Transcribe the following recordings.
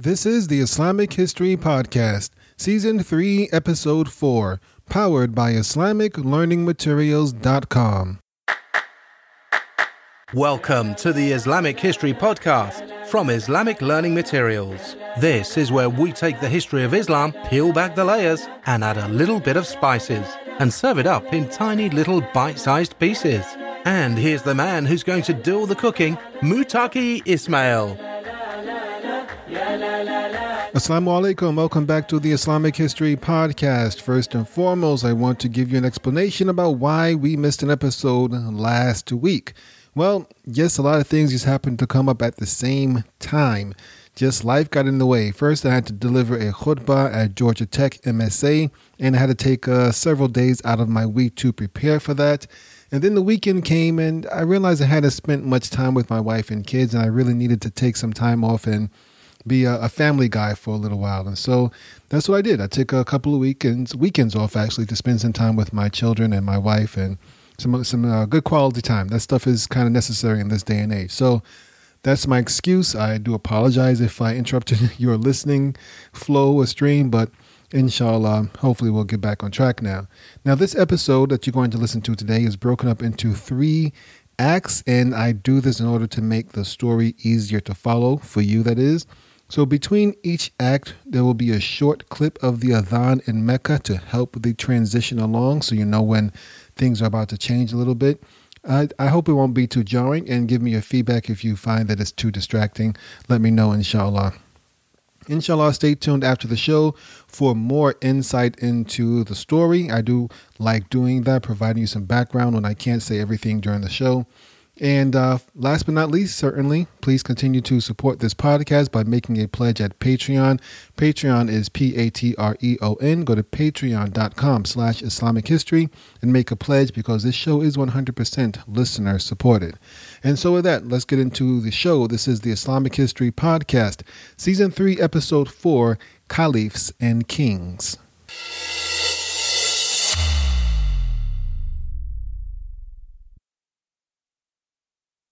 This is the Islamic History Podcast, Season 3, Episode 4, powered by IslamicLearningMaterials.com. Welcome to the Islamic History Podcast from Islamic Learning Materials. This is where we take the history of Islam, peel back the layers, and add a little bit of spices, and serve it up in tiny little bite sized pieces. And here's the man who's going to do all the cooking, Mutaki Ismail. Assalamu alaikum. Welcome back to the Islamic History Podcast. First and foremost, I want to give you an explanation about why we missed an episode last week. Well, yes, a lot of things just happened to come up at the same time. Just life got in the way. First, I had to deliver a khutbah at Georgia Tech MSA, and I had to take uh, several days out of my week to prepare for that. And then the weekend came, and I realized I hadn't spent much time with my wife and kids, and I really needed to take some time off and be a, a, family guy for a little while. And so that's what I did. I took a couple of weekends, weekends off actually, to spend some time with my children and my wife and some some uh, good quality time. That stuff is kind of necessary in this day and age. So that's my excuse. I do apologize if I interrupted your listening flow or stream, but inshallah, hopefully we'll get back on track now. Now, this episode that you're going to listen to today is broken up into three acts, and I do this in order to make the story easier to follow for you, that is. So, between each act, there will be a short clip of the Adhan in Mecca to help the transition along so you know when things are about to change a little bit. I, I hope it won't be too jarring and give me your feedback if you find that it's too distracting. Let me know, inshallah. Inshallah, stay tuned after the show for more insight into the story. I do like doing that, providing you some background when I can't say everything during the show. And uh, last but not least, certainly, please continue to support this podcast by making a pledge at Patreon. Patreon is P-A-T-R-E-O-N. Go to patreon.com slash Islamic history and make a pledge because this show is 100% listener supported. And so with that, let's get into the show. This is the Islamic History Podcast, Season 3, Episode 4, Caliphs and Kings.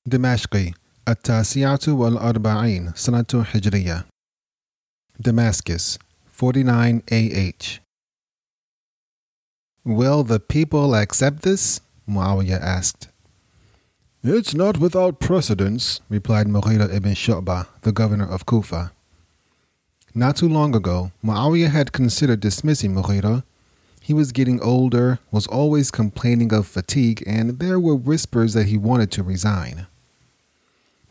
دمشقي التاسعة والأربعين سنة هجرية Damascus 49 AH Will the people accept this? Muawiyah asked. It's not without precedence, replied Mughira ibn Shu'bah, the governor of Kufa. Not too long ago, Muawiyah had considered dismissing Mughira he was getting older, was always complaining of fatigue, and there were whispers that he wanted to resign.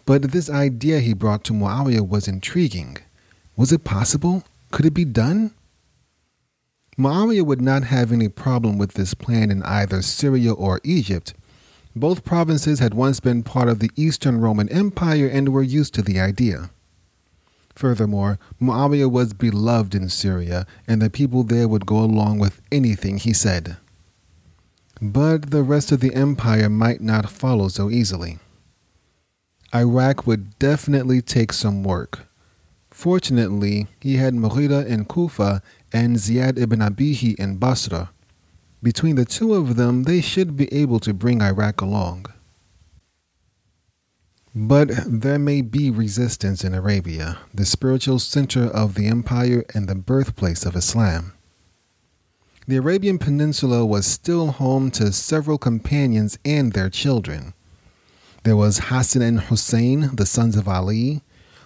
But this idea he brought to Muawiyah was intriguing. Was it possible? Could it be done? Muawiyah would not have any problem with this plan in either Syria or Egypt. Both provinces had once been part of the Eastern Roman Empire and were used to the idea. Furthermore, Muawiyah was beloved in Syria, and the people there would go along with anything he said. But the rest of the empire might not follow so easily. Iraq would definitely take some work. Fortunately, he had Mughira in Kufa and Ziyad ibn Abihi in Basra. Between the two of them, they should be able to bring Iraq along. But there may be resistance in Arabia, the spiritual center of the empire and the birthplace of Islam. The Arabian Peninsula was still home to several companions and their children. There was Hassan and Hussein, the sons of Ali,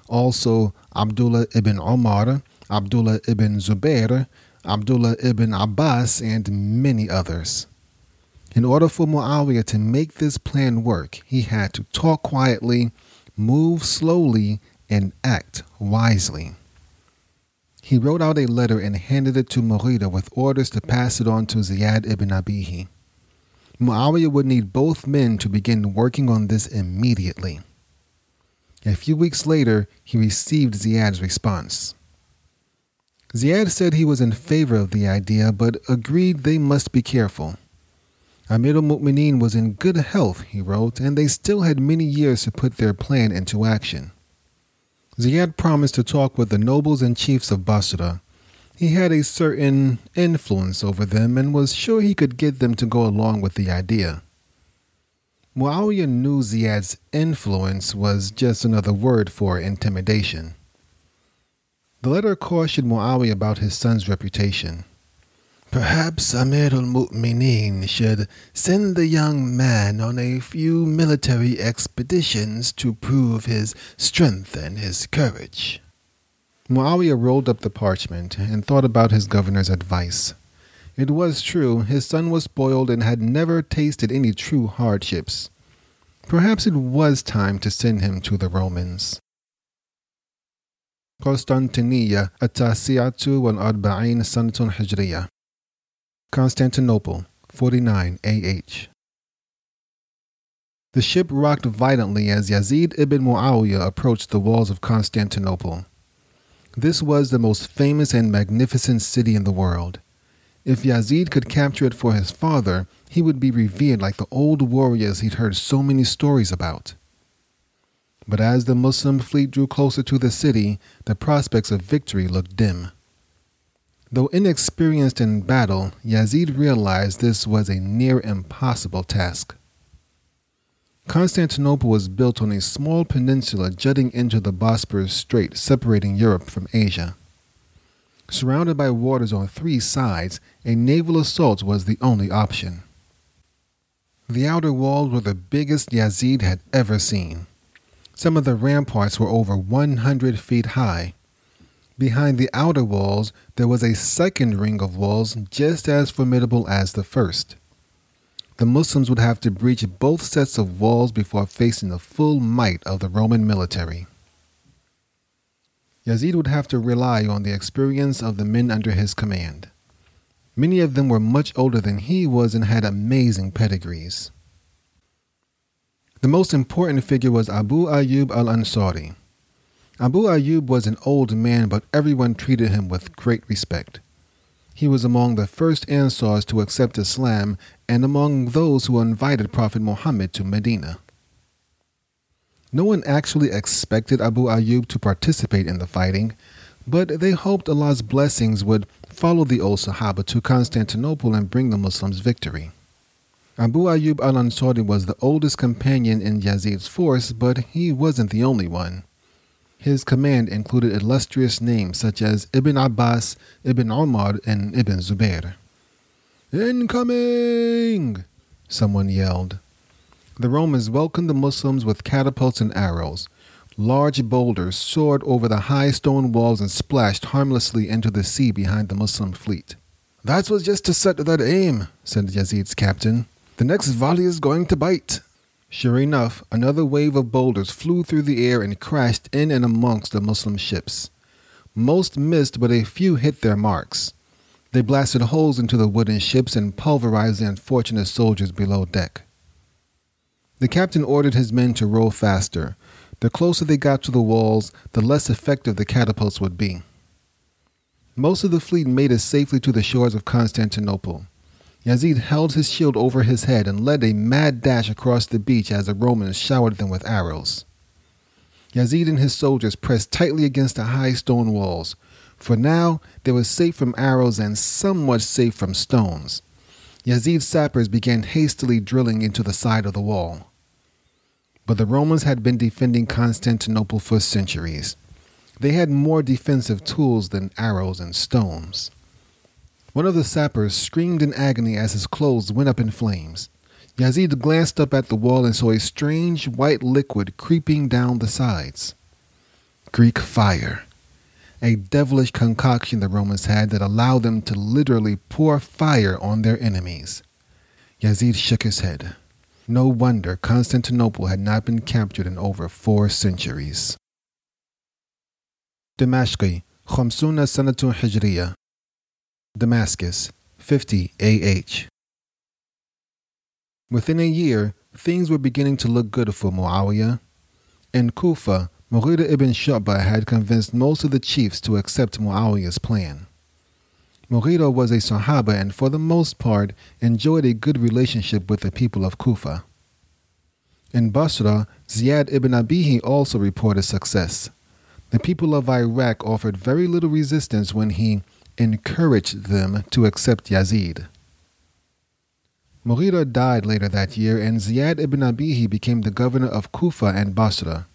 also Abdullah ibn Omar, Abdullah ibn Zubair, Abdullah ibn Abbas, and many others. In order for Muawiyah to make this plan work, he had to talk quietly, move slowly, and act wisely. He wrote out a letter and handed it to Mughira with orders to pass it on to Ziyad ibn Abihi. Muawiyah would need both men to begin working on this immediately. A few weeks later, he received Ziyad's response. Ziyad said he was in favor of the idea, but agreed they must be careful. Amir al Mu'mineen was in good health, he wrote, and they still had many years to put their plan into action. Ziyad promised to talk with the nobles and chiefs of Basra he had a certain influence over them and was sure he could get them to go along with the idea. Muawiyah knew Ziyad's influence was just another word for intimidation. The letter cautioned Muawiyah about his son's reputation. Perhaps Amir al Mu'mineen should send the young man on a few military expeditions to prove his strength and his courage. Muawiyah rolled up the parchment and thought about his governor's advice. It was true, his son was spoiled and had never tasted any true hardships. Perhaps it was time to send him to the Romans. قسطنطينية التاسعة والأربعين سنة هجرية Constantinople, 49 AH. The ship rocked violently as Yazid ibn Muawiyah approached the walls of Constantinople. This was the most famous and magnificent city in the world. If Yazid could capture it for his father, he would be revered like the old warriors he'd heard so many stories about. But as the Muslim fleet drew closer to the city, the prospects of victory looked dim. Though inexperienced in battle, Yazid realized this was a near impossible task. Constantinople was built on a small peninsula jutting into the Bosporus Strait separating Europe from Asia. Surrounded by waters on three sides, a naval assault was the only option. The outer walls were the biggest Yazid had ever seen. Some of the ramparts were over 100 feet high, Behind the outer walls, there was a second ring of walls just as formidable as the first. The Muslims would have to breach both sets of walls before facing the full might of the Roman military. Yazid would have to rely on the experience of the men under his command. Many of them were much older than he was and had amazing pedigrees. The most important figure was Abu Ayyub al Ansari. Abu Ayyub was an old man, but everyone treated him with great respect. He was among the first Ansars to accept Islam and among those who invited Prophet Muhammad to Medina. No one actually expected Abu Ayyub to participate in the fighting, but they hoped Allah's blessings would follow the old Sahaba to Constantinople and bring the Muslims victory. Abu Ayyub al Ansari was the oldest companion in Yazid's force, but he wasn't the only one. His command included illustrious names such as Ibn Abbas, Ibn Umar, and Ibn Zubair. Incoming! Someone yelled. The Romans welcomed the Muslims with catapults and arrows. Large boulders soared over the high stone walls and splashed harmlessly into the sea behind the Muslim fleet. That was just to set that aim, said Yazid's captain. The next volley is going to bite. Sure enough, another wave of boulders flew through the air and crashed in and amongst the Muslim ships. Most missed, but a few hit their marks. They blasted holes into the wooden ships and pulverized the unfortunate soldiers below deck. The captain ordered his men to row faster. The closer they got to the walls, the less effective the catapults would be. Most of the fleet made it safely to the shores of Constantinople. Yazid held his shield over his head and led a mad dash across the beach as the Romans showered them with arrows. Yazid and his soldiers pressed tightly against the high stone walls, for now they were safe from arrows and somewhat safe from stones. Yazid's sappers began hastily drilling into the side of the wall. But the Romans had been defending Constantinople for centuries. They had more defensive tools than arrows and stones. One of the sappers screamed in agony as his clothes went up in flames. Yazid glanced up at the wall and saw a strange white liquid creeping down the sides. Greek fire a devilish concoction the Romans had that allowed them to literally pour fire on their enemies. Yazid shook his head. No wonder Constantinople had not been captured in over four centuries. Damascus, Khamsuna Sanatun Hijriya. Damascus, 50 AH. Within a year, things were beginning to look good for Muawiyah. In Kufa, Mughira ibn Shu'bah had convinced most of the chiefs to accept Muawiyah's plan. Mughira was a Sahaba and for the most part enjoyed a good relationship with the people of Kufa. In Basra, Ziyad ibn Abihi also reported success. The people of Iraq offered very little resistance when he encouraged them to accept Yazid. Mughira died later that year, and Ziyad ibn Abihi became the governor of Kufa and Basra.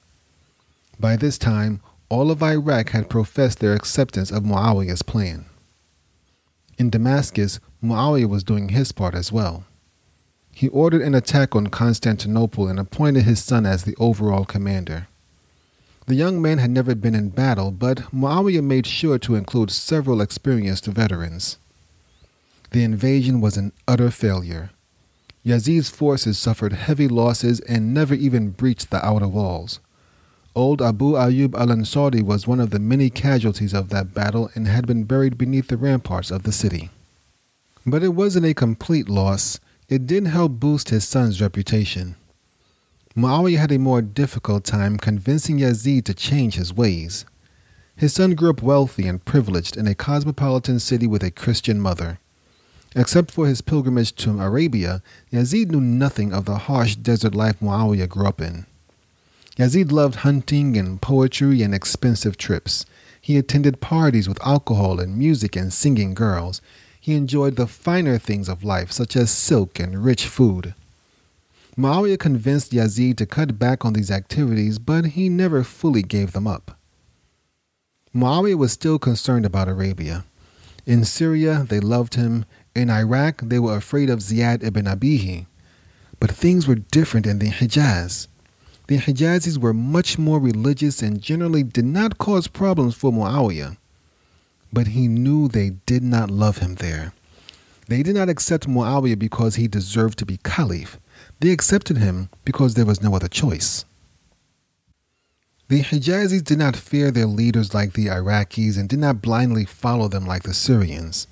By this time, all of Iraq had professed their acceptance of Muawiyah's plan. In Damascus, Muawiyah was doing his part as well. He ordered an attack on Constantinople and appointed his son as the overall commander. The young man had never been in battle, but Muawiyah made sure to include several experienced veterans. The invasion was an utter failure. Yazid's forces suffered heavy losses and never even breached the outer walls. Old Abu Ayyub al Ansari was one of the many casualties of that battle and had been buried beneath the ramparts of the city. But it wasn't a complete loss, it did help boost his son's reputation. Muawiyah had a more difficult time convincing Yazid to change his ways. His son grew up wealthy and privileged in a cosmopolitan city with a Christian mother. Except for his pilgrimage to Arabia, Yazid knew nothing of the harsh desert life Muawiyah grew up in. Yazid loved hunting and poetry and expensive trips. He attended parties with alcohol and music and singing girls. He enjoyed the finer things of life, such as silk and rich food. Muawiyah convinced Yazid to cut back on these activities, but he never fully gave them up. Muawiyah was still concerned about Arabia. In Syria, they loved him, in Iraq, they were afraid of Ziyad ibn Abihi. But things were different in the Hijaz. The Hijazis were much more religious and generally did not cause problems for Muawiyah. But he knew they did not love him there. They did not accept Muawiyah because he deserved to be caliph. They accepted him because there was no other choice. The Hijazis did not fear their leaders like the Iraqis and did not blindly follow them like the Syrians.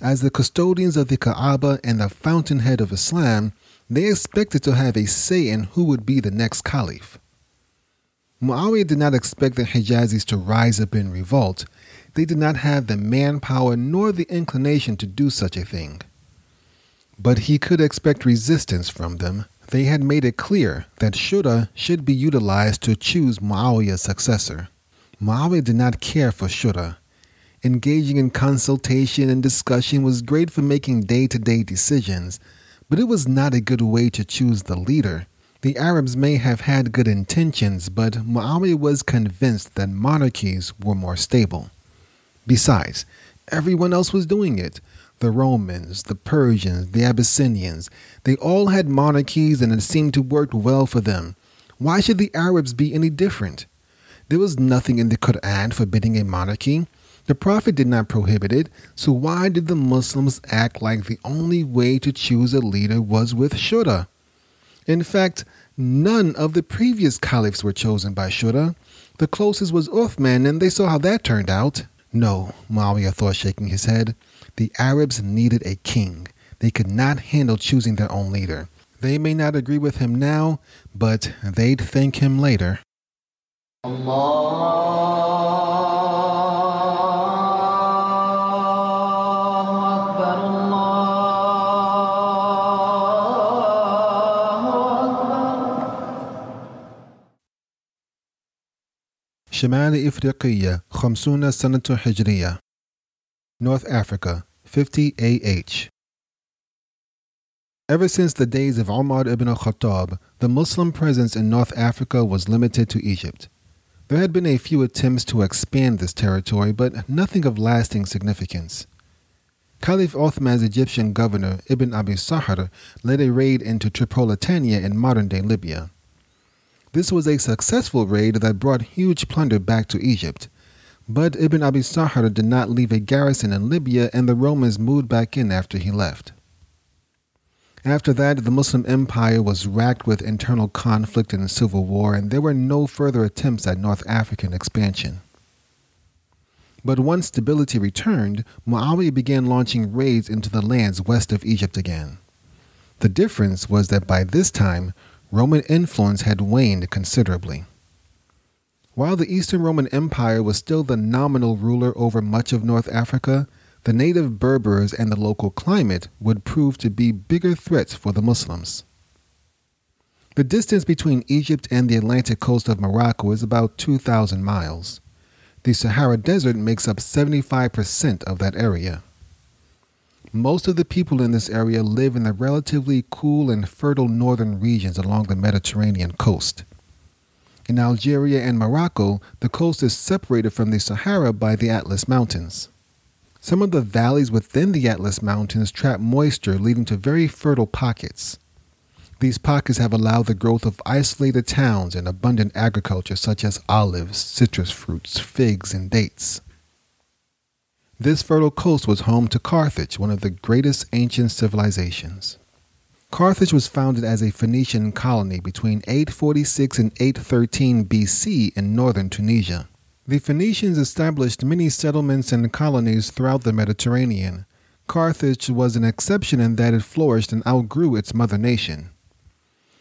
As the custodians of the Kaaba and the fountainhead of Islam, they expected to have a say in who would be the next caliph. Muawiyah did not expect the Hijazis to rise up in revolt. They did not have the manpower nor the inclination to do such a thing. But he could expect resistance from them. They had made it clear that Shura should be utilized to choose Muawiyah's successor. Muawiyah did not care for Shura. Engaging in consultation and discussion was great for making day to day decisions, but it was not a good way to choose the leader. The Arabs may have had good intentions, but Muawiyah was convinced that monarchies were more stable. Besides, everyone else was doing it. The Romans, the Persians, the Abyssinians, they all had monarchies and it seemed to work well for them. Why should the Arabs be any different? There was nothing in the Quran forbidding a monarchy. The Prophet did not prohibit it, so why did the Muslims act like the only way to choose a leader was with Shura? In fact, none of the previous caliphs were chosen by Shura. The closest was Uthman, and they saw how that turned out. No, Muawiyah thought, shaking his head. The Arabs needed a king. They could not handle choosing their own leader. They may not agree with him now, but they'd thank him later. Allah. شمال إفريقية خمسون سنة هجرية North Africa 50 AH Ever since the days of Ahmad ibn al-Khattab, the Muslim presence in North Africa was limited to Egypt. There had been a few attempts to expand this territory, but nothing of lasting significance. Caliph Othman's Egyptian governor, Ibn Abi Sarh, led a raid into Tripolitania in modern-day Libya. This was a successful raid that brought huge plunder back to Egypt. But Ibn Abi Sarh did not leave a garrison in Libya, and the Romans moved back in after he left. After that, the Muslim empire was racked with internal conflict and civil war, and there were no further attempts at North African expansion. But once stability returned, Muawiyah began launching raids into the lands west of Egypt again. The difference was that by this time, Roman influence had waned considerably. While the Eastern Roman Empire was still the nominal ruler over much of North Africa, the native Berbers and the local climate would prove to be bigger threats for the Muslims. The distance between Egypt and the Atlantic coast of Morocco is about 2,000 miles. The Sahara Desert makes up 75% of that area. Most of the people in this area live in the relatively cool and fertile northern regions along the Mediterranean coast. In Algeria and Morocco, the coast is separated from the Sahara by the Atlas Mountains. Some of the valleys within the Atlas Mountains trap moisture, leading to very fertile pockets. These pockets have allowed the growth of isolated towns and abundant agriculture such as olives, citrus fruits, figs, and dates. This fertile coast was home to Carthage, one of the greatest ancient civilizations. Carthage was founded as a Phoenician colony between 846 and 813 BC in northern Tunisia. The Phoenicians established many settlements and colonies throughout the Mediterranean. Carthage was an exception in that it flourished and outgrew its mother nation.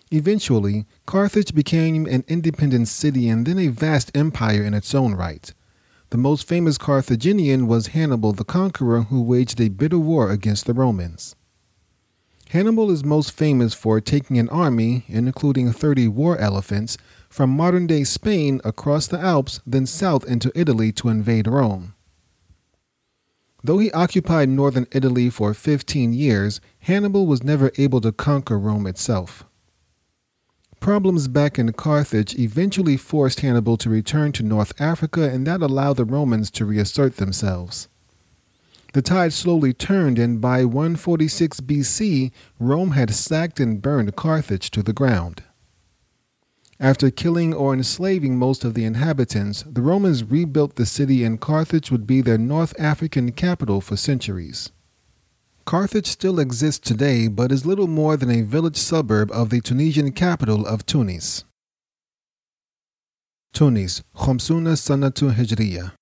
Eventually, Carthage became an independent city and then a vast empire in its own right. The most famous Carthaginian was Hannibal the Conqueror, who waged a bitter war against the Romans. Hannibal is most famous for taking an army, including 30 war elephants, from modern day Spain across the Alps, then south into Italy to invade Rome. Though he occupied northern Italy for 15 years, Hannibal was never able to conquer Rome itself. Problems back in Carthage eventually forced Hannibal to return to North Africa, and that allowed the Romans to reassert themselves. The tide slowly turned, and by 146 BC, Rome had sacked and burned Carthage to the ground. After killing or enslaving most of the inhabitants, the Romans rebuilt the city, and Carthage would be their North African capital for centuries. Carthage still exists today, but is little more than a village suburb of the Tunisian capital of Tunis. Tunis, Khomsuna Sanatu Hijriya.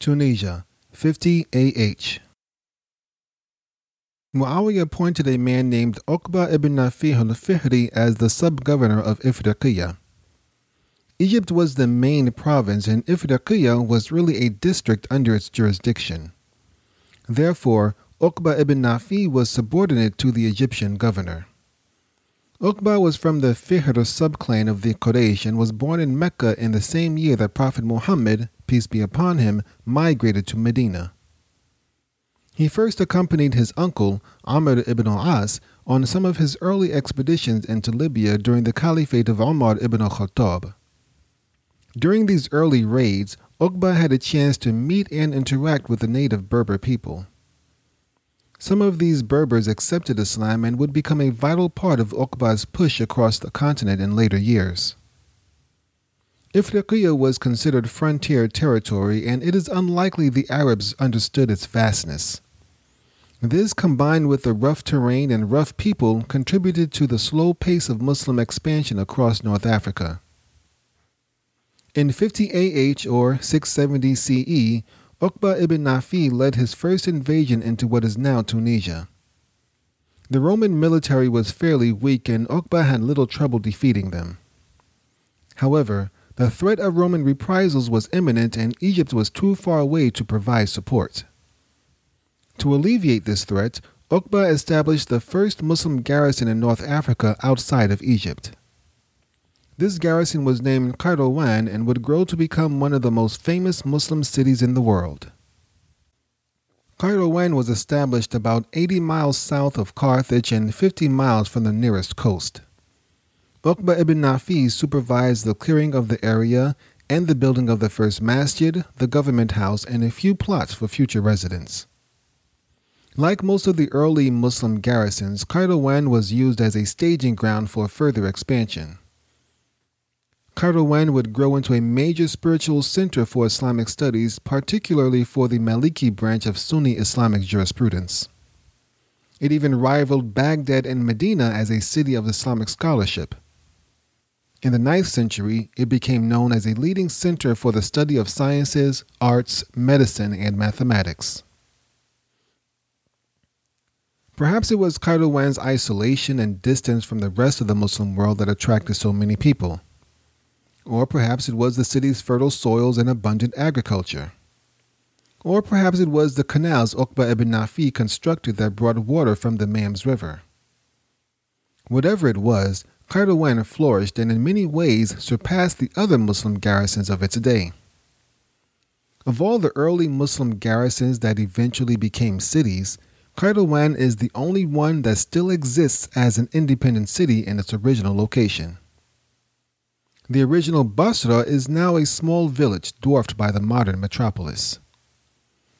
Tunisia, 50 AH. Muawiyah appointed a man named Uqba ibn Nafi al-Fihri as the sub-governor of Ifriqiya. Egypt was the main province and Ifriqiya was really a district under its jurisdiction. Therefore, Uqba ibn Nafi was subordinate to the Egyptian governor. Uqba was from the Fihr subclan of the Quraysh and was born in Mecca in the same year that Prophet Muhammad, peace be upon him, migrated to Medina. He first accompanied his uncle, Amr ibn al-As, on some of his early expeditions into Libya during the caliphate of Umar ibn al-Khattab. During these early raids, Uqba had a chance to meet and interact with the native Berber people. Some of these Berbers accepted Islam and would become a vital part of Uqba's push across the continent in later years. Ifriqiya was considered frontier territory, and it is unlikely the Arabs understood its vastness. This, combined with the rough terrain and rough people, contributed to the slow pace of Muslim expansion across North Africa. In 50 AH or 670 CE, Uqba ibn Nafi led his first invasion into what is now Tunisia. The Roman military was fairly weak and Uqba had little trouble defeating them. However, the threat of Roman reprisals was imminent and Egypt was too far away to provide support. To alleviate this threat, Uqba established the first Muslim garrison in North Africa outside of Egypt. This garrison was named Kairouan and would grow to become one of the most famous Muslim cities in the world. Kairouan was established about 80 miles south of Carthage and 50 miles from the nearest coast. Uqba ibn Nafi supervised the clearing of the area and the building of the first masjid, the government house, and a few plots for future residents. Like most of the early Muslim garrisons, Kairouan was used as a staging ground for further expansion. Kairouan would grow into a major spiritual center for Islamic studies, particularly for the Maliki branch of Sunni Islamic jurisprudence. It even rivaled Baghdad and Medina as a city of Islamic scholarship. In the 9th century, it became known as a leading center for the study of sciences, arts, medicine, and mathematics. Perhaps it was Kairouan's isolation and distance from the rest of the Muslim world that attracted so many people. Or perhaps it was the city's fertile soils and abundant agriculture. Or perhaps it was the canals Uqba ibn Nafi constructed that brought water from the Mams River. Whatever it was, Kairouan flourished and in many ways surpassed the other Muslim garrisons of its day. Of all the early Muslim garrisons that eventually became cities, Kairouan is the only one that still exists as an independent city in its original location. The original Basra is now a small village dwarfed by the modern metropolis.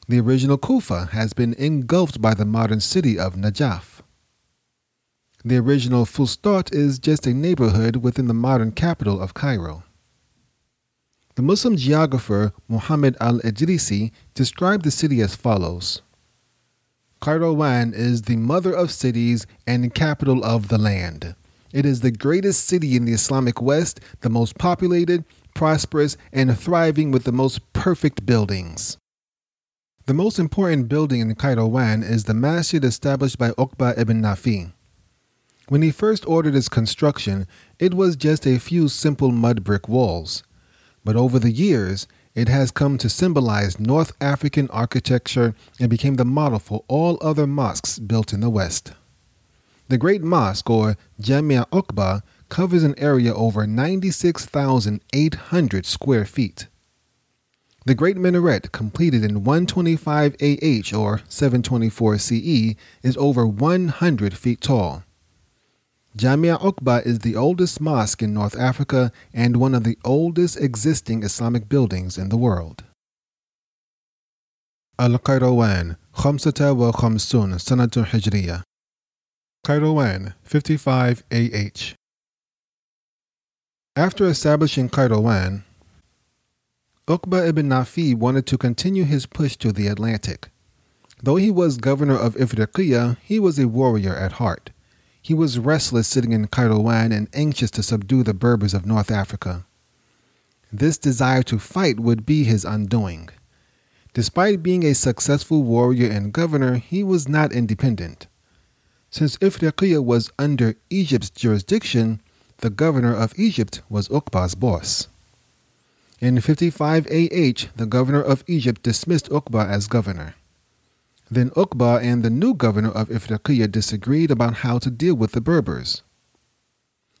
The original Kufa has been engulfed by the modern city of Najaf. The original Fustat is just a neighborhood within the modern capital of Cairo. The Muslim geographer Muhammad al Idrisi described the city as follows Kairouan is the mother of cities and capital of the land. It is the greatest city in the Islamic West, the most populated, prosperous, and thriving with the most perfect buildings. The most important building in Kairouan is the masjid established by Uqba ibn Nafi. When he first ordered its construction, it was just a few simple mud brick walls. But over the years, it has come to symbolize North African architecture and became the model for all other mosques built in the West. The Great Mosque, or Jamia Uqba, covers an area over 96,800 square feet. The Great Minaret, completed in 125 AH or 724 CE, is over 100 feet tall. Jamia Uqba is the oldest mosque in North Africa and one of the oldest existing Islamic buildings in the world. Al-Qayrawan, خمسة وخمسون سنة هجرية Qayrawan, 55 AH After establishing Qayrawan, Uqba ibn Nafi wanted to continue his push to the Atlantic. Though he was governor of Ifriqiya, he was a warrior at heart. He was restless sitting in Kairouan and anxious to subdue the Berbers of North Africa. This desire to fight would be his undoing. Despite being a successful warrior and governor, he was not independent. Since Ifriqiya was under Egypt's jurisdiction, the governor of Egypt was Uqba's boss. In 55 AH, the governor of Egypt dismissed Uqba as governor. Then Uqba and the new governor of Ifriqiya disagreed about how to deal with the Berbers.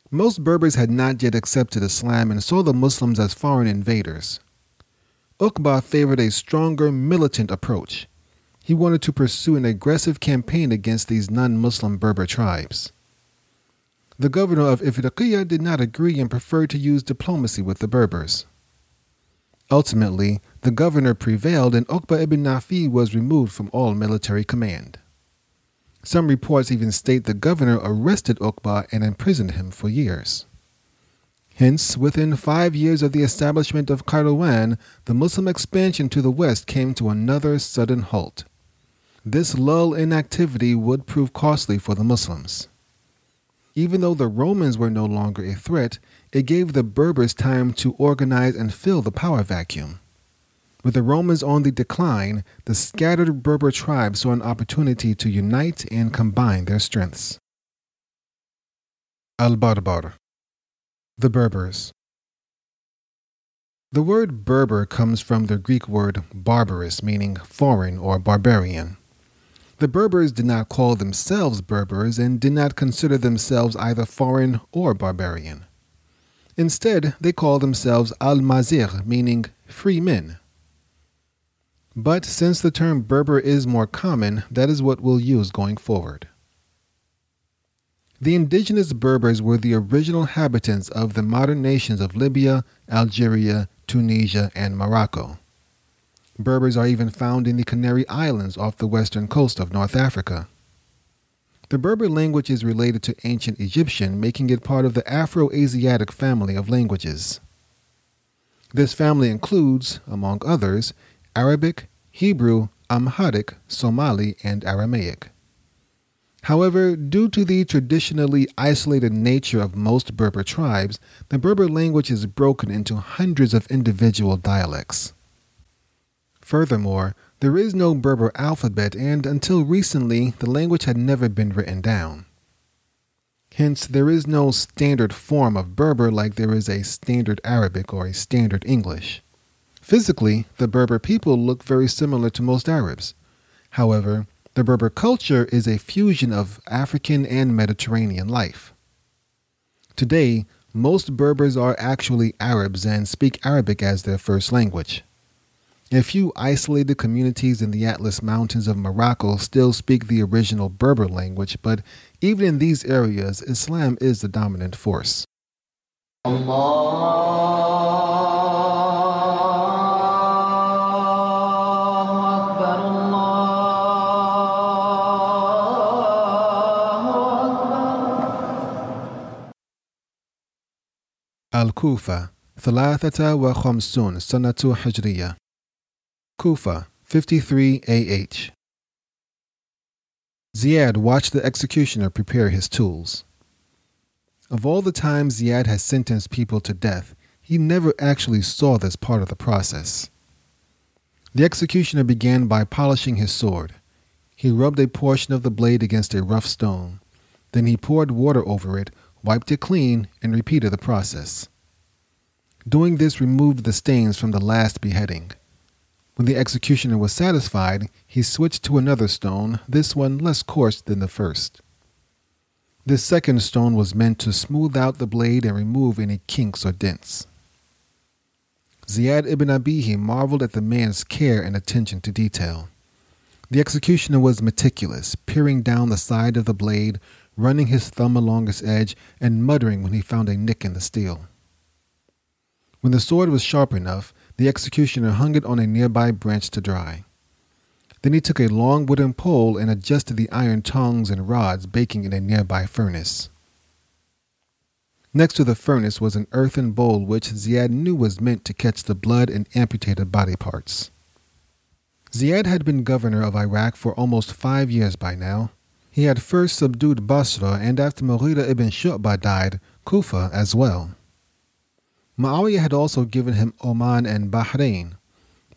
Most Berbers had not yet accepted Islam and saw the Muslims as foreign invaders. Uqba favored a stronger militant approach. He wanted to pursue an aggressive campaign against these non Muslim Berber tribes. The governor of Ifriqiya did not agree and preferred to use diplomacy with the Berbers. Ultimately, the governor prevailed and Uqba ibn Nafi was removed from all military command. Some reports even state the governor arrested Uqba and imprisoned him for years. Hence, within five years of the establishment of Kairouan, the Muslim expansion to the west came to another sudden halt. This lull in activity would prove costly for the Muslims. Even though the Romans were no longer a threat, it gave the Berbers time to organize and fill the power vacuum. With the Romans on the decline, the scattered Berber tribes saw an opportunity to unite and combine their strengths. Al Barbar, the Berbers. The word Berber comes from the Greek word barbaros, meaning foreign or barbarian. The Berbers did not call themselves Berbers and did not consider themselves either foreign or barbarian. Instead, they called themselves al mazir, meaning free men. But since the term Berber is more common, that is what we'll use going forward. The indigenous Berbers were the original inhabitants of the modern nations of Libya, Algeria, Tunisia, and Morocco. Berbers are even found in the Canary Islands off the western coast of North Africa. The Berber language is related to ancient Egyptian, making it part of the Afro Asiatic family of languages. This family includes, among others, Arabic, Hebrew, Amharic, Somali, and Aramaic. However, due to the traditionally isolated nature of most Berber tribes, the Berber language is broken into hundreds of individual dialects. Furthermore, there is no Berber alphabet, and until recently, the language had never been written down. Hence, there is no standard form of Berber like there is a standard Arabic or a standard English. Physically, the Berber people look very similar to most Arabs. However, the Berber culture is a fusion of African and Mediterranean life. Today, most Berbers are actually Arabs and speak Arabic as their first language. A few isolated communities in the Atlas Mountains of Morocco still speak the original Berber language, but even in these areas, Islam is the dominant force. الكوفة ثلاثة وخمسون سنة حجرية Kufa 53 AH Ziad watched the executioner prepare his tools. Of all the times Ziad has sentenced people to death, he never actually saw this part of the process. The executioner began by polishing his sword. He rubbed a portion of the blade against a rough stone. Then he poured water over it, wiped it clean, and repeated the process. Doing this removed the stains from the last beheading. When the executioner was satisfied, he switched to another stone, this one less coarse than the first. This second stone was meant to smooth out the blade and remove any kinks or dents. Ziyad ibn Abihi marveled at the man's care and attention to detail. The executioner was meticulous, peering down the side of the blade, running his thumb along its edge, and muttering when he found a nick in the steel. When the sword was sharp enough, the executioner hung it on a nearby branch to dry. Then he took a long wooden pole and adjusted the iron tongs and rods baking in a nearby furnace. Next to the furnace was an earthen bowl which Ziad knew was meant to catch the blood and amputated body parts. Ziad had been governor of Iraq for almost five years by now. He had first subdued Basra and after Mughira ibn Shu'bah died, Kufa as well. Muawiyah had also given him Oman and Bahrain.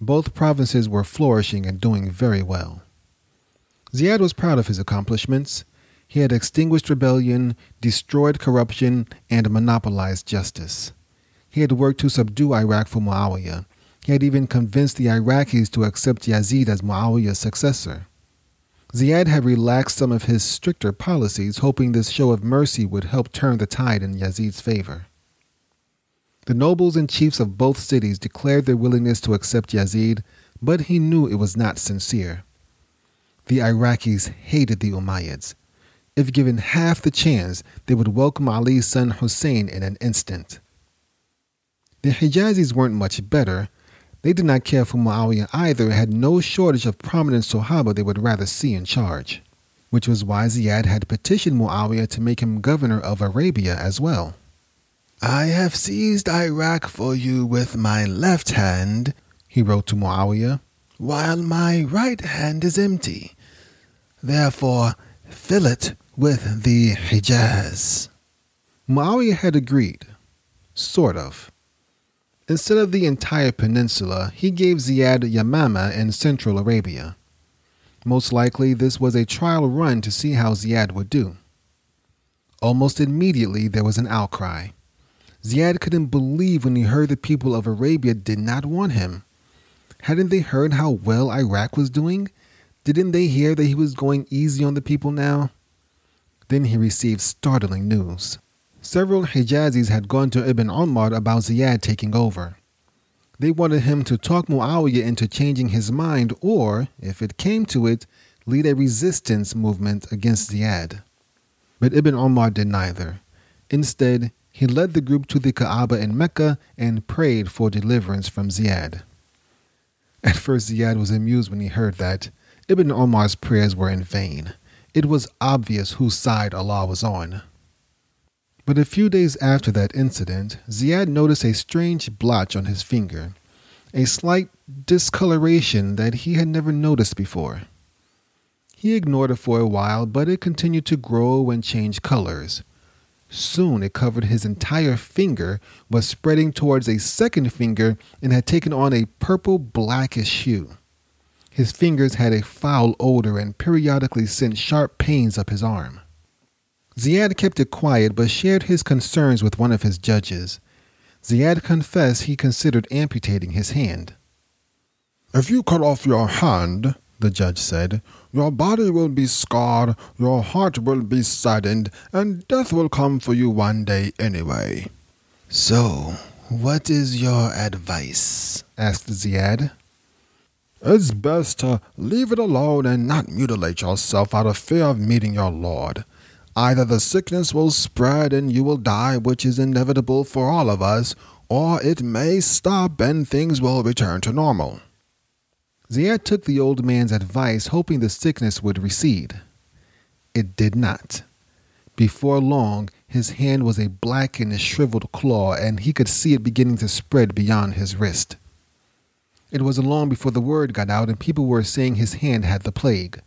Both provinces were flourishing and doing very well. Ziyad was proud of his accomplishments. He had extinguished rebellion, destroyed corruption, and monopolized justice. He had worked to subdue Iraq for Muawiyah. He had even convinced the Iraqis to accept Yazid as Muawiyah's successor. Ziyad had relaxed some of his stricter policies, hoping this show of mercy would help turn the tide in Yazid's favor. The nobles and chiefs of both cities declared their willingness to accept Yazid, but he knew it was not sincere. The Iraqis hated the Umayyads. If given half the chance, they would welcome Ali's son Hussein in an instant. The Hijazis weren't much better. They did not care for Muawiyah either and had no shortage of prominent Sahaba they would rather see in charge, which was why Ziyad had petitioned Muawiyah to make him governor of Arabia as well. I have seized Iraq for you with my left hand, he wrote to Muawiyah, while my right hand is empty. Therefore, fill it with the Hijaz. Muawiyah had agreed. Sort of. Instead of the entire peninsula, he gave Ziyad Yamama in central Arabia. Most likely, this was a trial run to see how Ziyad would do. Almost immediately, there was an outcry. Ziyad couldn't believe when he heard the people of Arabia did not want him. Hadn't they heard how well Iraq was doing? Didn't they hear that he was going easy on the people now? Then he received startling news. Several Hijazis had gone to Ibn Umar about Ziyad taking over. They wanted him to talk Muawiyah into changing his mind or, if it came to it, lead a resistance movement against Ziyad. But Ibn Umar did neither. Instead, he led the group to the Kaaba in Mecca and prayed for deliverance from Ziyad. At first, Ziyad was amused when he heard that. Ibn Omar's prayers were in vain. It was obvious whose side Allah was on. But a few days after that incident, Ziyad noticed a strange blotch on his finger, a slight discoloration that he had never noticed before. He ignored it for a while, but it continued to grow and change colors. Soon it covered his entire finger, was spreading towards a second finger, and had taken on a purple blackish hue. His fingers had a foul odor and periodically sent sharp pains up his arm. Ziad kept it quiet but shared his concerns with one of his judges. Ziad confessed he considered amputating his hand. If you cut off your hand, the judge said, your body will be scarred, your heart will be saddened, and death will come for you one day anyway. So, what is your advice? asked Ziad. It's best to leave it alone and not mutilate yourself out of fear of meeting your Lord. Either the sickness will spread and you will die, which is inevitable for all of us, or it may stop and things will return to normal. Ziad took the old man's advice, hoping the sickness would recede. It did not. Before long, his hand was a black and shriveled claw, and he could see it beginning to spread beyond his wrist. It wasn't long before the word got out, and people were saying his hand had the plague.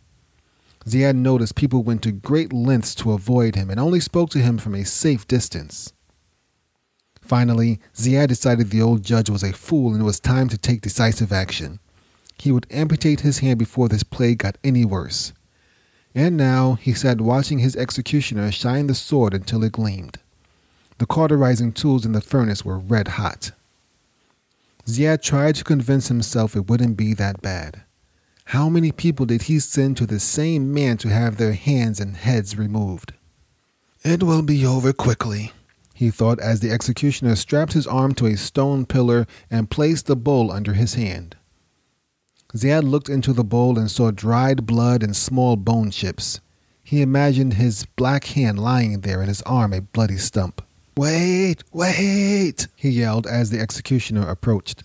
Ziad noticed people went to great lengths to avoid him and only spoke to him from a safe distance. Finally, Ziad decided the old judge was a fool and it was time to take decisive action. He would amputate his hand before this plague got any worse. And now he sat watching his executioner shine the sword until it gleamed. The cauterizing tools in the furnace were red hot. Ziad tried to convince himself it wouldn't be that bad. How many people did he send to the same man to have their hands and heads removed? It will be over quickly, he thought as the executioner strapped his arm to a stone pillar and placed the bowl under his hand. Ziad looked into the bowl and saw dried blood and small bone chips. He imagined his black hand lying there and his arm a bloody stump. Wait, wait, he yelled as the executioner approached.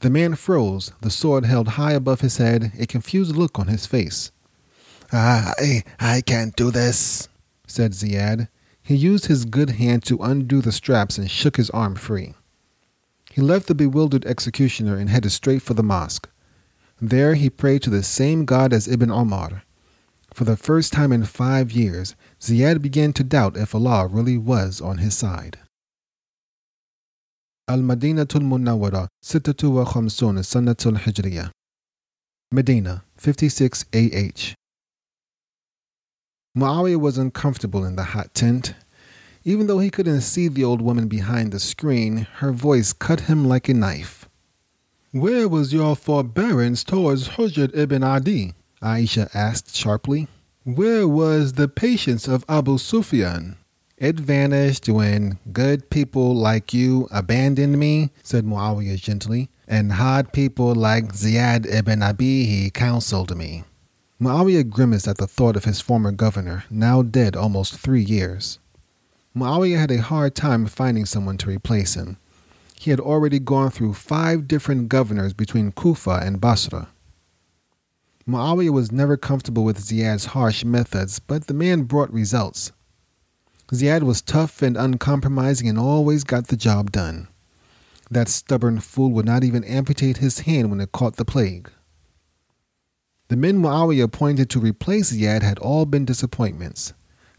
The man froze, the sword held high above his head, a confused look on his face. I, I can't do this, said Ziad. He used his good hand to undo the straps and shook his arm free. He left the bewildered executioner and headed straight for the mosque. There he prayed to the same God as Ibn Omar. For the first time in five years, Ziyad began to doubt if Allah really was on his side. Al-Madinatul Munawwara, Sittatu wa Khamsun, Sannatul Hijriya. Medina, 56 AH. Muawiyah was uncomfortable in the hot tent. Even though he couldn't see the old woman behind the screen, her voice cut him like a knife. Where was your forbearance towards Hujr ibn Adi? Aisha asked sharply. Where was the patience of Abu Sufyan? It vanished when good people like you abandoned me, said Muawiyah gently, and hard people like Ziyad ibn Abihi counseled me. Muawiyah grimaced at the thought of his former governor, now dead almost three years. Muawiyah had a hard time finding someone to replace him he had already gone through five different governors between Kufa and Basra. Muawiyah was never comfortable with Ziyad's harsh methods, but the man brought results. Ziyad was tough and uncompromising and always got the job done. That stubborn fool would not even amputate his hand when it caught the plague. The men Muawiyah appointed to replace Ziyad had all been disappointments.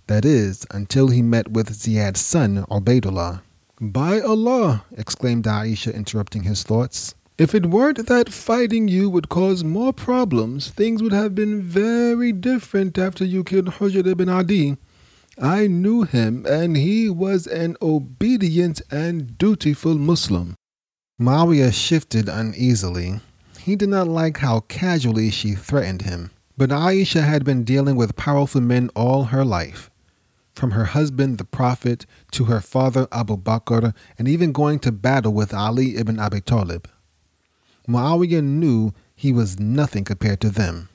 That is, until he met with Ziyad's son, Ubaidullah. By Allah, exclaimed Aisha, interrupting his thoughts. If it weren't that fighting you would cause more problems, things would have been very different after you killed Hujr ibn Adi. I knew him, and he was an obedient and dutiful Muslim. Muawiyah shifted uneasily. He did not like how casually she threatened him. But Aisha had been dealing with powerful men all her life from her husband, the Prophet, to her father, Abu Bakr, and even going to battle with Ali ibn Abi Talib. Muawiyah knew he was nothing compared to them.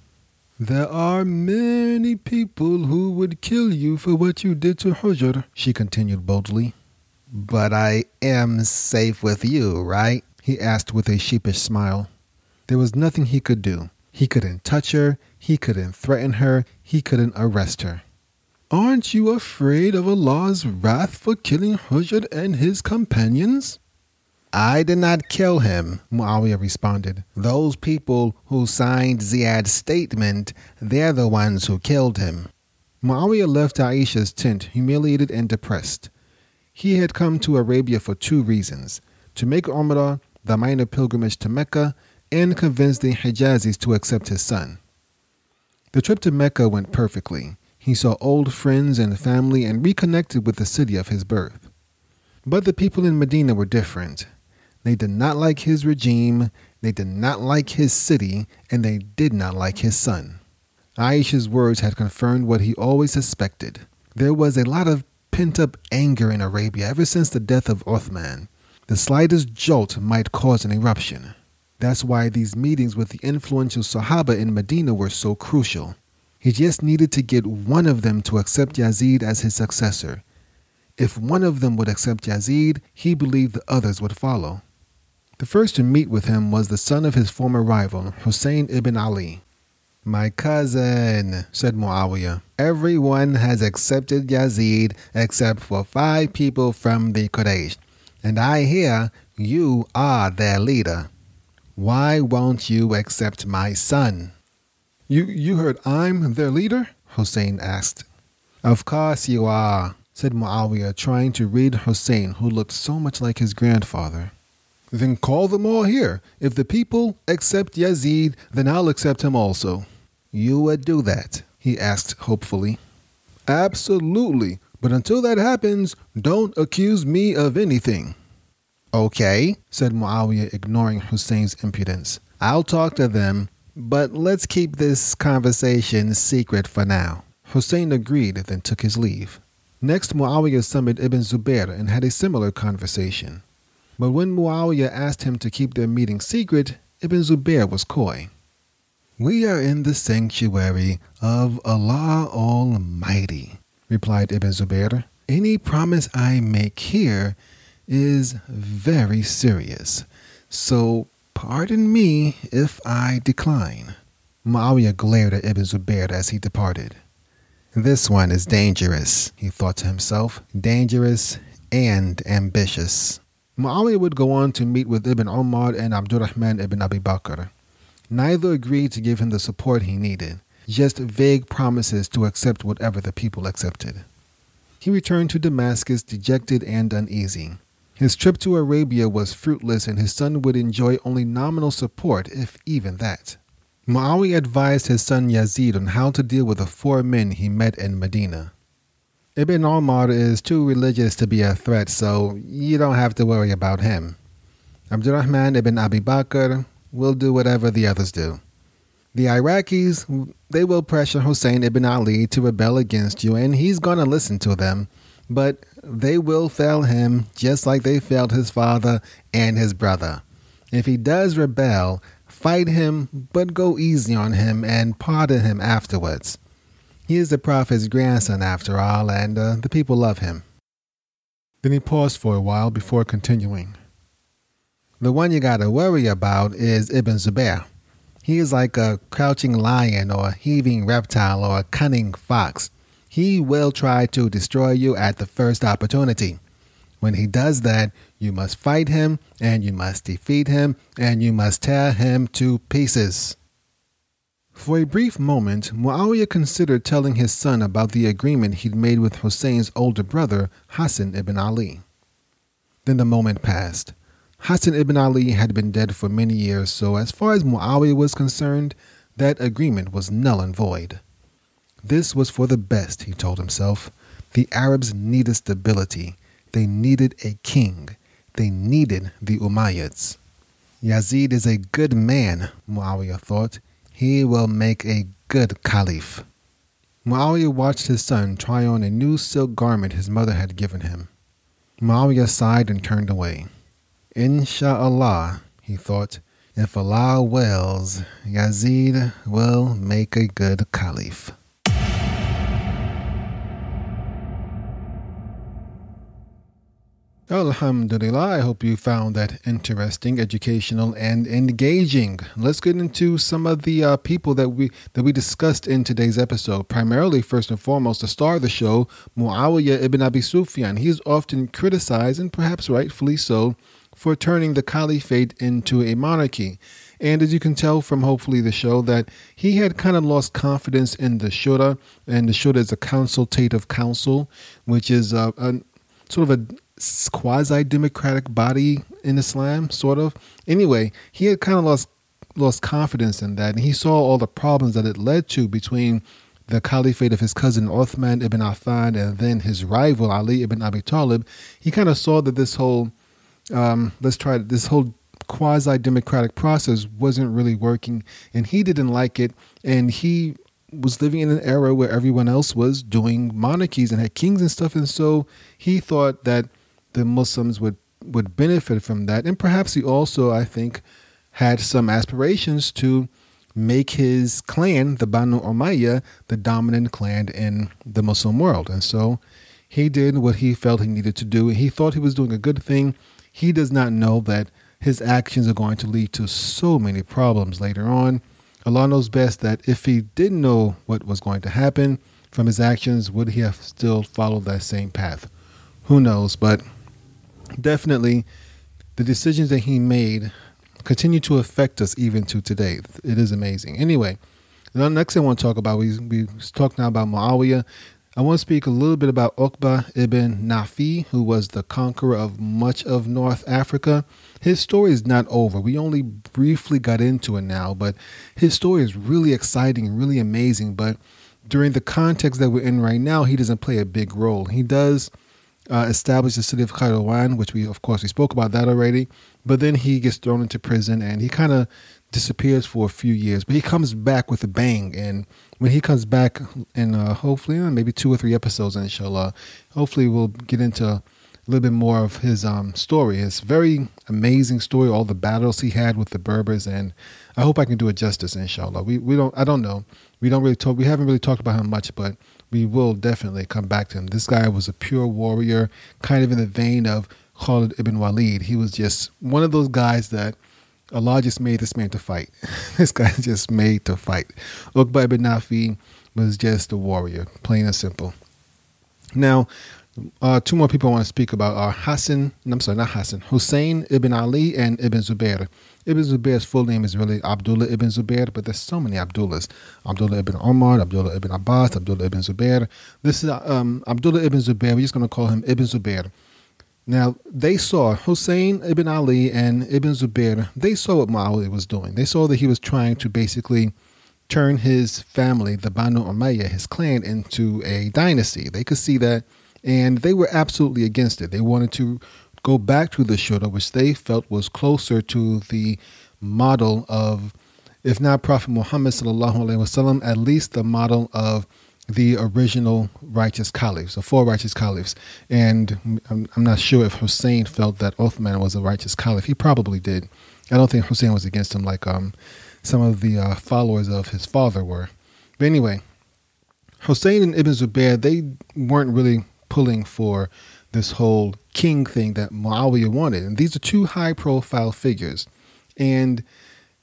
There are many people who would kill you for what you did to Hujr, she continued boldly. But I am safe with you, right? he asked with a sheepish smile. There was nothing he could do. He couldn't touch her, he couldn't threaten her, he couldn't arrest her. Aren't you afraid of Allah's wrath for killing Hujr and his companions? I did not kill him, Muawiyah responded. Those people who signed Ziyad's statement, they're the ones who killed him. Muawiyah left Aisha's tent humiliated and depressed. He had come to Arabia for two reasons to make Umrah, the minor pilgrimage to Mecca, and convince the Hijazis to accept his son. The trip to Mecca went perfectly. He saw old friends and family and reconnected with the city of his birth. But the people in Medina were different. They did not like his regime, they did not like his city, and they did not like his son. Aisha's words had confirmed what he always suspected. There was a lot of pent up anger in Arabia ever since the death of Uthman. The slightest jolt might cause an eruption. That's why these meetings with the influential Sahaba in Medina were so crucial. He just needed to get one of them to accept Yazid as his successor. If one of them would accept Yazid, he believed the others would follow. The first to meet with him was the son of his former rival, Hussein ibn Ali. My cousin, said Muawiyah, everyone has accepted Yazid except for five people from the Quraysh, and I hear you are their leader. Why won't you accept my son? You, you heard I'm their leader? Hussein asked. Of course you are, said Muawiyah, trying to read Hussein, who looked so much like his grandfather. Then call them all here. If the people accept Yazid, then I'll accept him also. You would do that? he asked hopefully. Absolutely. But until that happens, don't accuse me of anything. Okay, said Muawiyah, ignoring Hussein's impudence. I'll talk to them but let's keep this conversation secret for now. Hussein agreed, then took his leave. Next, Muawiyah summoned Ibn Zubair and had a similar conversation. But when Muawiyah asked him to keep their meeting secret, Ibn Zubair was coy. We are in the sanctuary of Allah Almighty, replied Ibn Zubair. Any promise I make here is very serious. So Pardon me if I decline. Muawiyah glared at Ibn Zubair as he departed. This one is dangerous, he thought to himself. Dangerous and ambitious. Muawiyah would go on to meet with Ibn Umar and Abdurrahman ibn Abi Bakr. Neither agreed to give him the support he needed, just vague promises to accept whatever the people accepted. He returned to Damascus dejected and uneasy. His trip to Arabia was fruitless and his son would enjoy only nominal support, if even that. Muawiyah advised his son Yazid on how to deal with the four men he met in Medina. Ibn Omar is too religious to be a threat, so you don't have to worry about him. Abdurrahman ibn Abi Bakr will do whatever the others do. The Iraqis, they will pressure Hussein ibn Ali to rebel against you, and he's going to listen to them but they will fail him just like they failed his father and his brother. If he does rebel, fight him, but go easy on him and pardon him afterwards. He is the prophet's grandson, after all, and uh, the people love him. Then he paused for a while before continuing. The one you got to worry about is Ibn Zubair. He is like a crouching lion or a heaving reptile or a cunning fox. He will try to destroy you at the first opportunity. When he does that, you must fight him and you must defeat him and you must tear him to pieces. For a brief moment, Muawiyah considered telling his son about the agreement he'd made with Hussein's older brother, Hassan ibn Ali. Then the moment passed. Hassan ibn Ali had been dead for many years, so as far as Muawiyah was concerned, that agreement was null and void. This was for the best, he told himself. The Arabs needed stability. They needed a king. They needed the Umayyads. Yazid is a good man, Muawiyah thought. He will make a good caliph. Muawiyah watched his son try on a new silk garment his mother had given him. Muawiyah sighed and turned away. Insha'Allah, he thought, if Allah wills, Yazid will make a good caliph. Alhamdulillah, I hope you found that interesting, educational, and engaging. Let's get into some of the uh, people that we that we discussed in today's episode. Primarily, first and foremost, the star of the show, Muawiyah ibn Abi Sufyan. He is often criticized, and perhaps rightfully so, for turning the caliphate into a monarchy. And as you can tell from hopefully the show, that he had kind of lost confidence in the shura, and the shura is a consultative council, which is a, a sort of a quasi democratic body in Islam, sort of. Anyway, he had kind of lost lost confidence in that, and he saw all the problems that it led to between the caliphate of his cousin Uthman ibn Affan and then his rival Ali ibn Abi Talib. He kind of saw that this whole um, let's try this whole quasi democratic process wasn't really working, and he didn't like it, and he was living in an era where everyone else was doing monarchies and had kings and stuff, and so he thought that the Muslims would would benefit from that, and perhaps he also, I think, had some aspirations to make his clan, the Banu Umayyah, the dominant clan in the Muslim world. And so he did what he felt he needed to do. He thought he was doing a good thing. He does not know that his actions are going to lead to so many problems later on. Allah knows best that if he didn't know what was going to happen from his actions, would he have still followed that same path? Who knows? But definitely, the decisions that he made continue to affect us even to today. It is amazing. Anyway, the next thing I want to talk about, we we talked now about Muawiyah. I want to speak a little bit about Uqba ibn Nafi, who was the conqueror of much of North Africa. His story is not over. We only briefly got into it now, but his story is really exciting and really amazing. But during the context that we're in right now, he doesn't play a big role. He does uh, establish the city of Kairouan, which we, of course, we spoke about that already. But then he gets thrown into prison and he kind of disappears for a few years. But he comes back with a bang. And when he comes back in uh, hopefully uh, maybe two or three episodes, inshallah, hopefully we'll get into a little bit more of his um, story. A very amazing story, all the battles he had with the Berbers. And I hope I can do it justice, inshallah. We, we don't, I don't know. We don't really talk, we haven't really talked about him much, but we will definitely come back to him. This guy was a pure warrior, kind of in the vein of Khalid ibn Walid. He was just one of those guys that Allah just made this man to fight. this guy just made to fight. Uqba ibn Nafi was just a warrior, plain and simple. Now, uh, two more people I want to speak about are Hassan, I'm sorry, not Hassan, Hussein ibn Ali and Ibn Zubair. Ibn Zubair's full name is really Abdullah ibn Zubair, but there's so many Abdullahs. Abdullah ibn Omar, Abdullah ibn Abbas, Abdullah ibn Zubair. This is um, Abdullah ibn Zubair. We're just going to call him Ibn Zubair. Now, they saw Hussein ibn Ali and Ibn Zubair, they saw what Muawiyah was doing. They saw that he was trying to basically turn his family, the Banu Umayyah, his clan, into a dynasty. They could see that, and they were absolutely against it. They wanted to go back to the Shura, which they felt was closer to the model of, if not Prophet Muhammad wasallam, at least the model of the original righteous caliphs, the four righteous caliphs. And I'm, I'm, not sure if Hussein felt that Uthman was a righteous caliph. He probably did. I don't think Hussein was against him like um, some of the uh, followers of his father were. But anyway, Hussein and Ibn Zubair, they weren't really pulling for this whole king thing that Muawiyah wanted. And these are two high profile figures. And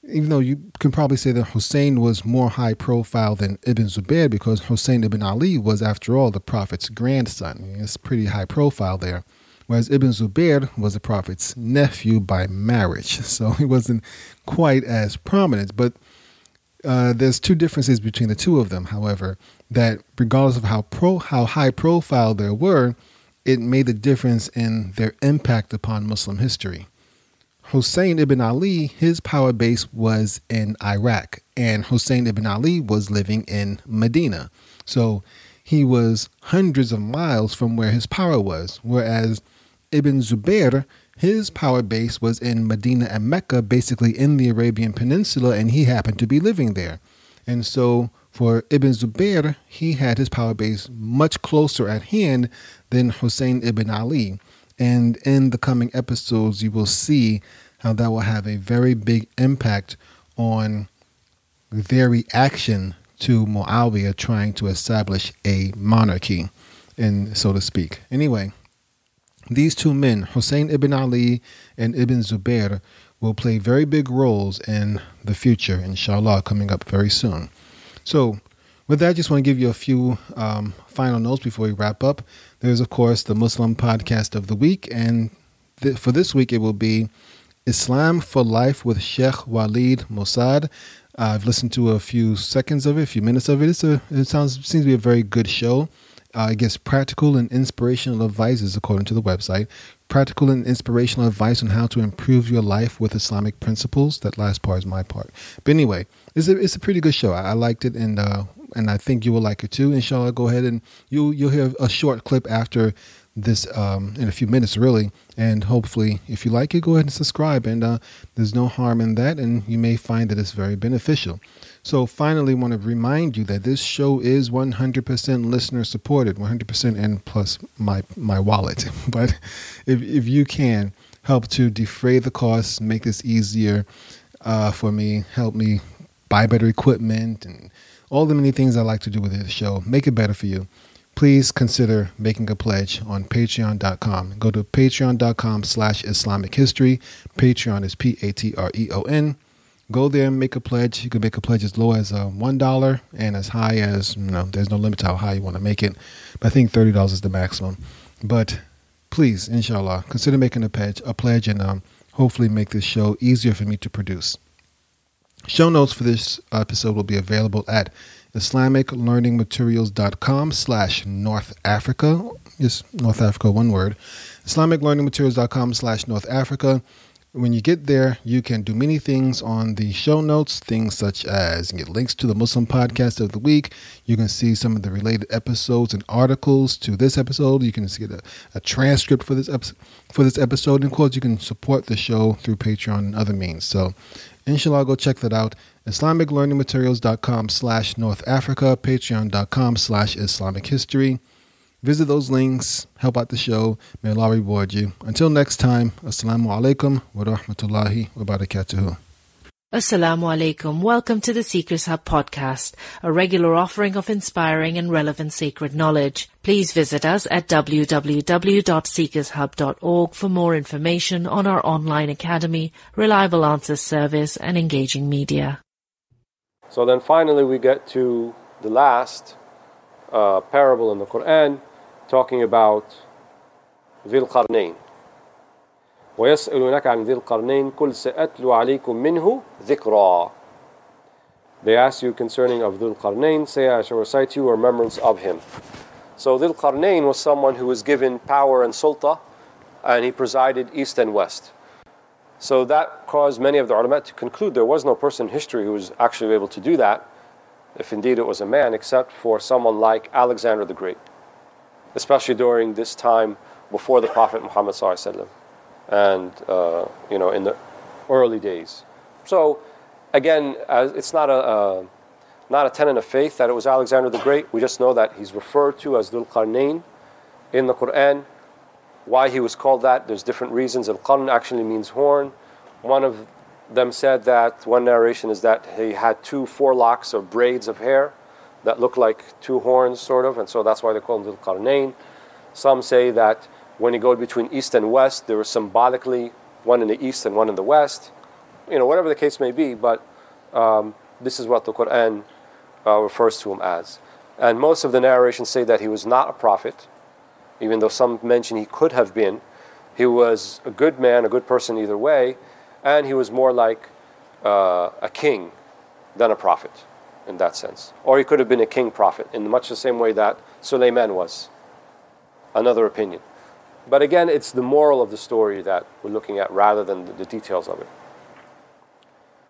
even though you can probably say that Hussein was more high profile than Ibn Zubair because Hussein ibn Ali was, after all, the Prophet's grandson. It's pretty high profile there. Whereas Ibn Zubair was the Prophet's nephew by marriage. So he wasn't quite as prominent. But uh, there's two differences between the two of them, however, that regardless of how pro how high profile they were, it made a difference in their impact upon Muslim history. Hussein ibn Ali, his power base was in Iraq, and Hussein ibn Ali was living in Medina. So he was hundreds of miles from where his power was, whereas Ibn Zubair, his power base was in Medina and Mecca, basically in the Arabian Peninsula, and he happened to be living there. And so for Ibn Zubair, he had his power base much closer at hand than Hussein ibn Ali. And in the coming episodes, you will see how that will have a very big impact on their reaction to Muawiyah trying to establish a monarchy, and so to speak. Anyway, these two men, Hussein ibn Ali and Ibn Zubair, will play very big roles in the future, inshallah, coming up very soon. So, with that, I just want to give you a few um, final notes before we wrap up. There's, of course, the Muslim podcast of the week, and th- for this week, it will be Islam for Life with Sheikh Walid Mossad. I've listened to a few seconds of it, a few minutes of it. A, it sounds seems to be a very good show. Uh, it gives practical and inspirational advices according to the website. Practical and inspirational advice on how to improve your life with Islamic principles. That last part is my part. But anyway, it's a it's a pretty good show. I, I liked it, and uh, and I think you will like it too. Inshallah, go ahead and you you'll hear a short clip after this um, in a few minutes, really. And hopefully, if you like it, go ahead and subscribe. And uh, there's no harm in that, and you may find that it's very beneficial. So, finally, want to remind you that this show is 100% listener supported, 100% and plus my my wallet. but if if you can help to defray the costs, make this easier uh, for me, help me buy better equipment, and all the many things I like to do with this show, make it better for you, please consider making a pledge on patreon.com. Go to patreon.com slash Islamic history. Patreon is P A T R E O N. Go there and make a pledge. You can make a pledge as low as uh, $1 and as high as, you know, there's no limit to how high you want to make it. But I think $30 is the maximum. But please, inshallah, consider making a pledge, a pledge and um, hopefully make this show easier for me to produce. Show notes for this episode will be available at islamiclearningmaterials.com slash North Africa. Yes, North Africa, one word. islamiclearningmaterials.com slash North Africa. When you get there, you can do many things on the show notes, things such as get links to the Muslim podcast of the week. You can see some of the related episodes and articles to this episode. You can get a, a transcript for this episode, for this episode. And of course, you can support the show through Patreon and other means. So, inshallah, go check that out. IslamicLearningMaterials.com slash North Africa, Patreon.com slash Islamic History. Visit those links, help out the show. May Allah reward you. Until next time, Assalamu alaikum wa rahmatullahi wa barakatuhu. Assalamu alaikum. Welcome to the Seekers Hub podcast, a regular offering of inspiring and relevant sacred knowledge. Please visit us at www.seekershub.org for more information on our online academy, reliable answers service, and engaging media. So then finally we get to the last uh, parable in the Quran talking about ذي القرنين ويسألونك عن ذي القرنين قل سأتلو عليكم منه ذكرى They ask you concerning of Dhul Qarnayn, say I shall recite to you a remembrance of him. So Dhul Qarnayn was someone who was given power and sulta, and he presided east and west. So that caused many of the ulama to conclude there was no person in history who was actually able to do that, if indeed it was a man, except for someone like Alexander the Great especially during this time before the Prophet Muhammad and uh, you know in the early days. So again, it's not a, a not a tenet of faith that it was Alexander the Great. We just know that he's referred to as Dhul Qarnayn in the Quran. Why he was called that, there's different reasons. Al Qarn actually means horn. One of them said that one narration is that he had two forelocks or braids of hair that look like two horns, sort of, and so that's why they call them Dhul Qarnayn. Some say that when you go between east and west, there was symbolically one in the east and one in the west. You know, whatever the case may be, but um, this is what the Quran uh, refers to him as. And most of the narrations say that he was not a prophet, even though some mention he could have been. He was a good man, a good person either way, and he was more like uh, a king than a prophet in that sense. Or he could have been a king prophet in much the same way that Suleiman was. Another opinion. But again, it's the moral of the story that we're looking at rather than the, details of it.